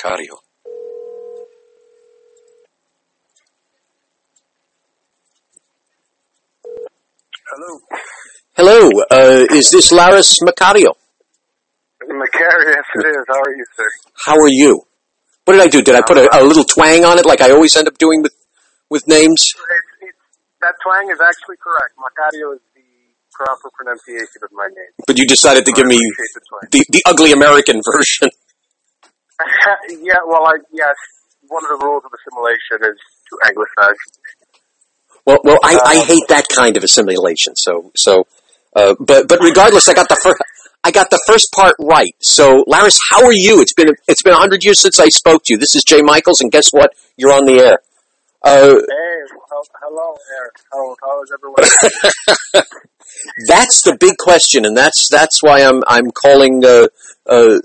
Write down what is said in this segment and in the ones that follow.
Macario. Hello. Hello, uh, is this Laris Macario? Macario, yes it is. How are you, sir? How are you? What did I do? Did I put a, a little twang on it like I always end up doing with, with names? It's, it's, that twang is actually correct. Macario is the proper pronunciation of my name. But you decided to give me the the, the ugly American version. yeah, well, I, yes, one of the rules of assimilation is to anglicize. Well, well, I, I Um, hate that kind of assimilation. So, so, uh, but but regardless, I got the first. I got the first part right. So, Laris, how are you? It's been it's been a hundred years since I spoke to you. This is Jay Michaels, and guess what? You're on the air. Uh, Hey, well, hello, Eric. How, how is everyone? that's the big question, and that's that's why I'm I'm calling uh, uh,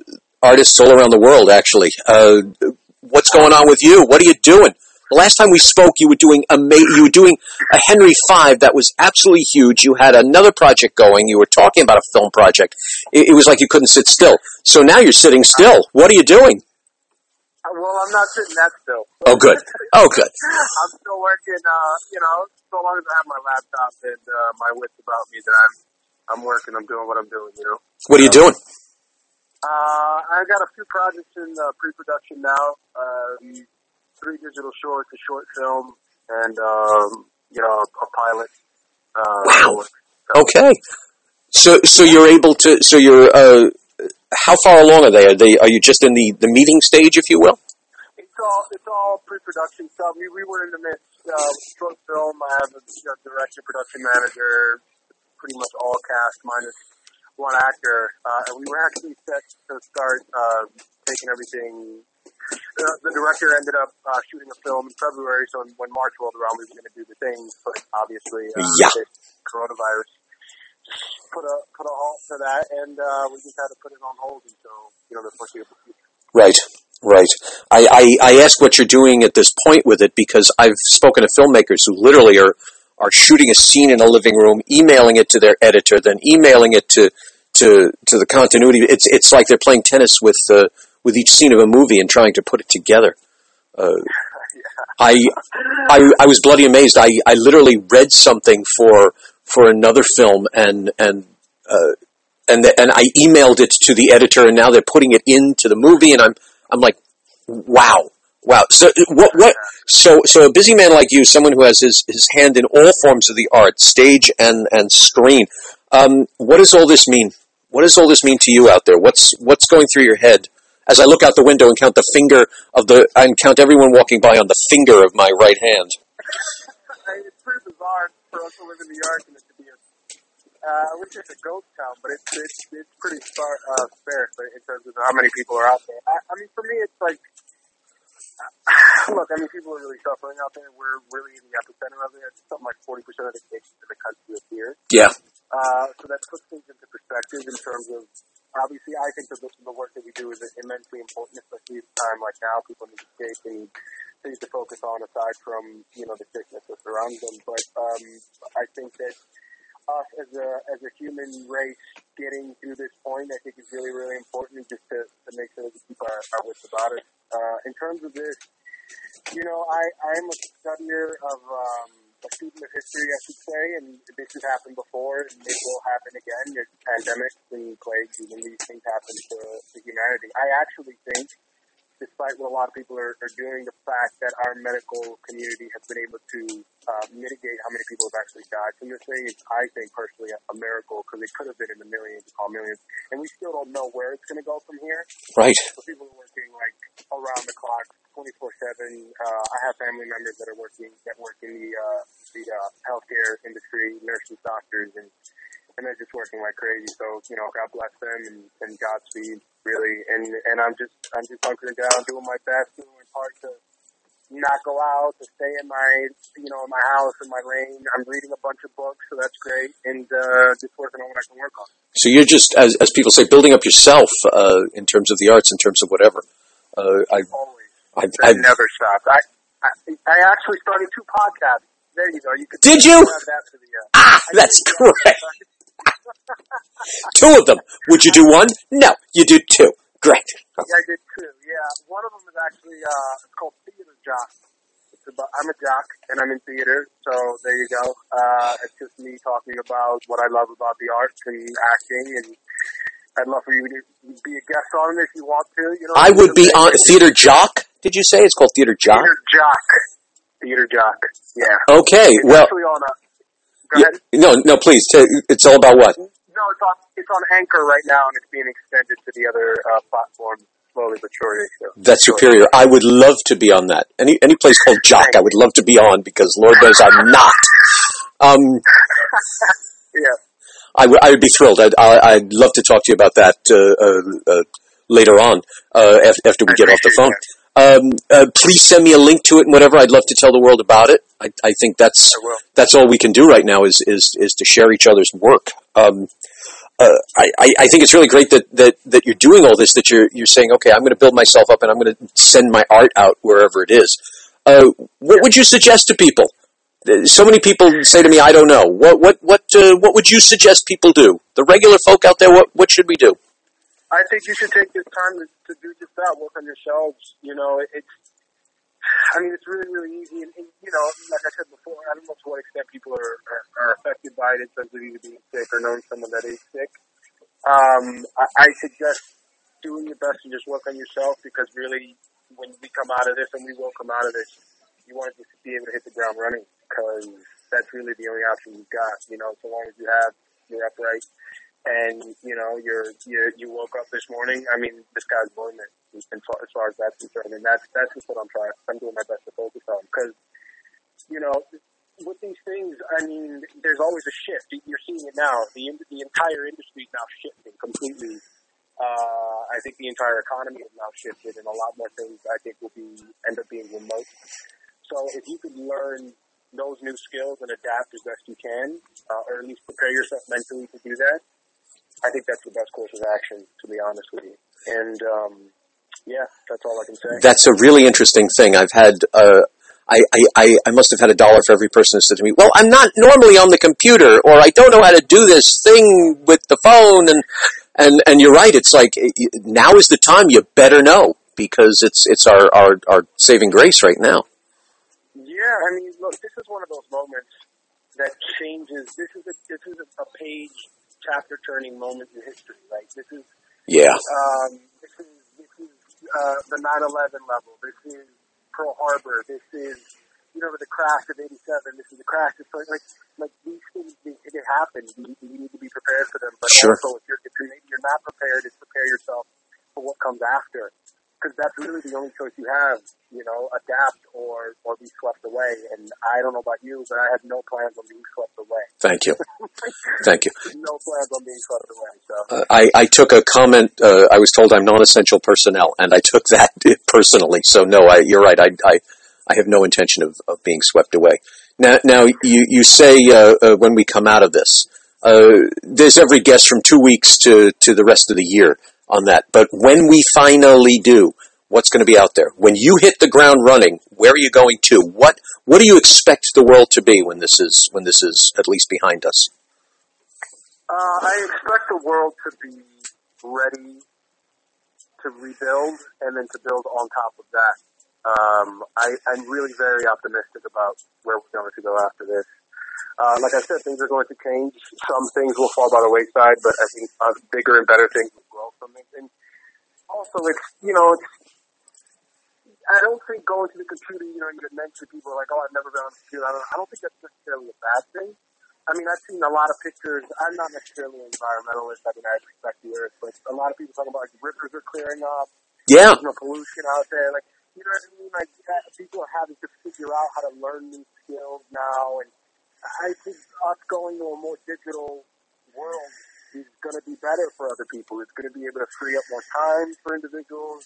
artists all around the world. Actually, uh, what's going on with you? What are you doing? The last time we spoke, you were doing ama- you were doing a Henry V that was absolutely huge. You had another project going. You were talking about a film project. It, it was like you couldn't sit still. So now you're sitting still. What are you doing? Uh, well, I'm not sitting that still. Oh, good. Oh, good. I'm still working, uh, you know, so long as I have my laptop and uh, my wits about me that I'm, I'm working, I'm doing what I'm doing, you know. What are you doing? Uh, I got a few projects in uh, pre-production now. Um, three digital shorts, a short film, and um, you know, a pilot. Uh, Wow. so- Okay. So so you're able to. So you're. Uh, how far along are they? Are they? Are you just in the the meeting stage, if you will? It's all it's all pre-production stuff. We we were in the midst. Uh, short film. I have a you know, director, production manager, pretty much all cast minus one actor. Uh, and we were actually set to start uh, taking everything. The, the director ended up uh, shooting a film in February, so when March rolled around, we were going to do the thing. But obviously, uh, Yeah. coronavirus put a put a halt to that, and uh, we just had to put it on hold until you know the foreseeable future. Right. Right. I, I, I ask what you're doing at this point with it because I've spoken to filmmakers who literally are, are shooting a scene in a living room, emailing it to their editor, then emailing it to, to, to the continuity. It's, it's like they're playing tennis with, uh, with each scene of a movie and trying to put it together. Uh, I, I, I was bloody amazed. I, I literally read something for, for another film and, and, uh, and, the, and I emailed it to the editor and now they're putting it into the movie and I'm, I'm like, wow, wow. So what, what, so, so a busy man like you, someone who has his, his hand in all forms of the art, stage and, and screen, um, what does all this mean? What does all this mean to you out there? What's, what's going through your head? As I look out the window and count the finger of the, and count everyone walking by on the finger of my right hand. Uh, it's pretty bizarre for us to live in New York and it to be a, uh, I wish it's a ghost town, but it's it's, it's pretty spar, uh, sparse in terms of how many people are out there. I, I mean, for me, it's like, look, I mean, people are really suffering out there. We're really in the epicenter of it. It's something like 40% of the cases in the country is here. Yeah. Uh, so that puts things into perspective in terms of, obviously, I think that the, the work that we do is immensely important, especially at a time like now. People need escape and things to focus on aside from, you know, the sickness that surrounds them. But um, I think that us as a as a human race getting through this point, I think is really really important just to, to make sure that we keep our, our wits about it. Uh, in terms of this, you know, I I'm a studier of um, a student of history, I should say, and this has happened before, and it will happen again. There's pandemics and plagues, and these things happen to, to humanity. I actually think despite what a lot of people are, are doing, the fact that our medical community has been able to uh, mitigate how many people have actually died from this thing is, I think, personally, a, a miracle because it could have been in the millions, call millions, and we still don't know where it's going to go from here. Right. So people around the clock, 24/7. Uh, I have family members that are working that work in the uh, the uh, healthcare industry, nurses, doctors, and and they're just working like crazy. So you know, God bless them and, and Godspeed, really. And and I'm just I'm just hunkering down, doing my best, doing my part to not go out, to stay in my you know in my house in my lane. I'm reading a bunch of books, so that's great, and uh, just working on what I can work on. So you're just, as, as people say, building up yourself uh, in terms of the arts, in terms of whatever. Uh, I, Always, I, I I, never stopped. I, I I actually started two podcasts. There you go. You could Did you? that the, uh, ah, that's correct. Two of them. Would you do one? No, you do two. Great. Yeah, I did two. Yeah, one of them is actually uh, it's called Theater Jock. It's about I'm a jock and I'm in theater, so there you go. Uh, it's just me talking about what I love about the arts and acting, and I'd love for you to be a guest on it if you want to. You know, I would be on Theater Jock. Did you say it's called Theater Jock? Theater Jock. Theater Jock. Yeah. Okay. It's Well, on a. Go yeah, ahead. no, no, please. It's all about what? No, it's on it's on Anchor right now, and it's being extended to the other uh, platforms slowly but surely. So. That's superior. I would love to be on that. Any any place called Jock, I would love to be on because Lord knows I'm not. Um, Yeah. I would I would be thrilled. I'd, I- I'd love to talk to you about that uh, uh, uh, later on uh, after we get off the phone. Um, uh, please send me a link to it and whatever. I'd love to tell the world about it. I, I think that's that's all we can do right now is is is to share each other's work. Um, uh, I, I I think it's really great that, that, that you're doing all this. That you're you're saying, okay, I'm going to build myself up and I'm going to send my art out wherever it is. Uh, what would you suggest to people? So many people say to me, I don't know. What what what uh, what would you suggest people do? The regular folk out there, what what should we do? I think you should take this time to, to do just that, work on yourselves. You know, it, it's, I mean, it's really, really easy. And, and, you know, like I said before, I don't know to what extent people are, are, are affected by it in terms of either being sick or knowing someone that is sick. Um, I, I suggest doing your best and just work on yourself because really, when we come out of this, and we will come out of this, you want to just be able to hit the ground running because that's really the only option you've got. You know, so long as you have you're upright and you know you're you you woke up this morning. I mean, this guy's the limit as far, as far as that's concerned, and that's that's just what I'm trying. I'm doing my best to focus on because you know with these things, I mean, there's always a shift. You're seeing it now. The the entire industry is now shifting completely. Uh, I think the entire economy has now shifted, and a lot more things I think will be end up being remote. So if you could learn those new skills and adapt as best you can, uh, or at least prepare yourself mentally to do that, I think that's the best course of action, to be honest with you. And um, yeah, that's all I can say. That's a really interesting thing. I've had. Uh, I, I, I, must have had a dollar for every person who said to me, "Well, I'm not normally on the computer, or I don't know how to do this thing with the phone." And and and you're right. It's like now is the time. You better know because it's it's our our, our saving grace right now. Yeah, I mean, look, this is one of those moments that changes. This is a this is a, page chapter turning moment in history. Right? This is Yeah. um, this is this is uh, the 9/11 level. This is Pearl Harbor. This is you know the crash of '87. This is the crash of like like these things. They, they happen. You, you need to be prepared for them. But Sure. also, if you're if you're, maybe you're not prepared, is prepare yourself for what comes after. Because that's really the only choice you have. You know, adapt or or be swept away. And I don't know about you, but I have no plans on being swept away. Thank you. Thank you. no plans on being swept away. So. Uh, I, I took a comment. Uh, I was told I'm non-essential personnel, and I took that personally. So no, I, you're right. I, I, I have no intention of, of being swept away. Now, now you, you say uh, uh, when we come out of this, uh, there's every guess from two weeks to, to the rest of the year on that. But when we finally do, what's going to be out there? When you hit the ground running, where are you going to? What What do you expect the world to be when this is when this is at least behind us? Uh, I expect the world to be ready to rebuild and then to build on top of that. Um, I, I'm really very optimistic about where we're going to go after this. Uh, like I said, things are going to change. Some things will fall by the wayside, but I think uh, bigger and better things will grow from it. And also, it's you know, it's I don't think going to the computer, you know, you had mentioned people are like, oh, I've never been on the computer. I don't, I don't think that's necessarily a bad thing. I mean, I've seen a lot of pictures. I'm not necessarily an environmentalist. I mean, I respect the earth, but a lot of people talking about like rivers are clearing up. Yeah, There's no pollution out there. Like, you know what I mean? Like, people are having to figure out how to learn new skills now. And I think us going to a more digital world is going to be better for other people. It's going to be able to free up more time for individuals.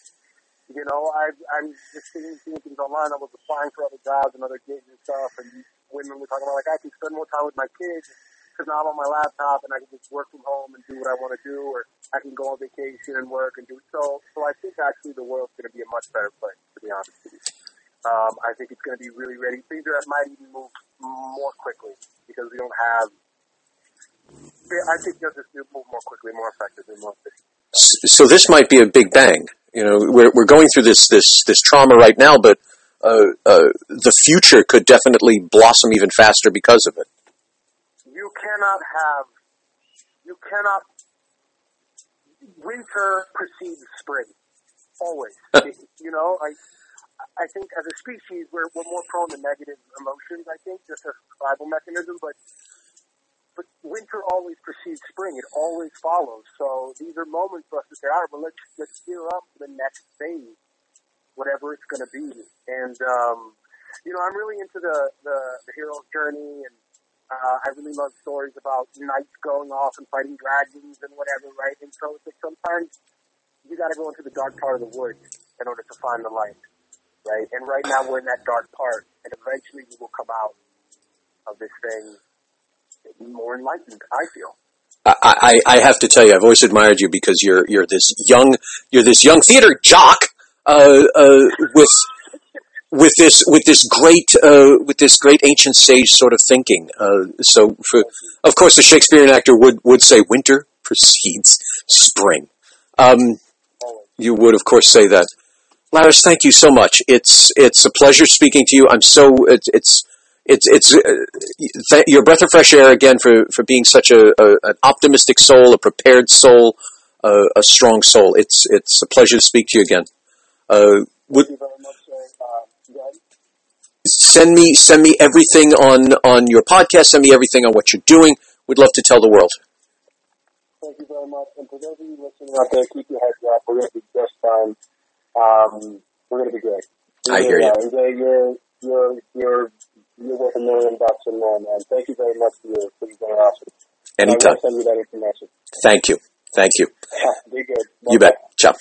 You know, I, I'm just seeing, seeing things online. I was applying for other jobs and other gigs and stuff, and women were talking about like I can spend more time with my kids because now I'm on my laptop and I can just work from home and do what I want to do, or I can go on vacation and work and do so. So I think actually the world's going to be a much better place, to be honest with you. Um, I think it's going to be really ready. Things that might even move more quickly because we don't have. I think they'll just move more quickly, more effectively, more efficiently. So this might be a big bang. You know, we're we're going through this this this trauma right now, but uh, uh, the future could definitely blossom even faster because of it. You cannot have, you cannot. Winter precedes spring, always. you know, I, I think as a species we're we're more prone to negative emotions. I think just a survival mechanism, but but winter always precedes spring. It always follows. So these are moments for us to say, all right, well, let's, let's gear up for the next phase, whatever it's going to be. And, um, you know, I'm really into the, the, the hero's journey and, uh, I really love stories about knights going off and fighting dragons and whatever, right? And so it's like sometimes you got to go into the dark part of the woods in order to find the light, right? And right now we're in that dark part, and eventually we will come out of this thing more enlightened. I feel. I, I, I have to tell you, I've always admired you because you're you're this young you're this young theater jock uh, uh, with with this with this great uh, with this great ancient sage sort of thinking. Uh, so, for, of course, the Shakespearean actor would would say winter precedes spring. Um, you would, of course, say that. Laris, thank you so much. It's it's a pleasure speaking to you. I'm so it's, it's it's it's uh, th- your breath of fresh air again for, for being such a, a an optimistic soul, a prepared soul, uh, a strong soul. It's it's a pleasure to speak to you again. Uh, would, send me send me everything on on your podcast. Send me everything on what you're doing. We'd love to tell the world. Thank you very much. And for those of you listening out there, keep your heads up. We're going to be just fine. Um, we're going to be great. We're I hear you. You're, you're, you're you're worth a million bucks and more, man. Thank you very much for your, for your generosity. Anytime. Send you that information. Thank you. Thank you. Be good. Bye. You bet. Ciao.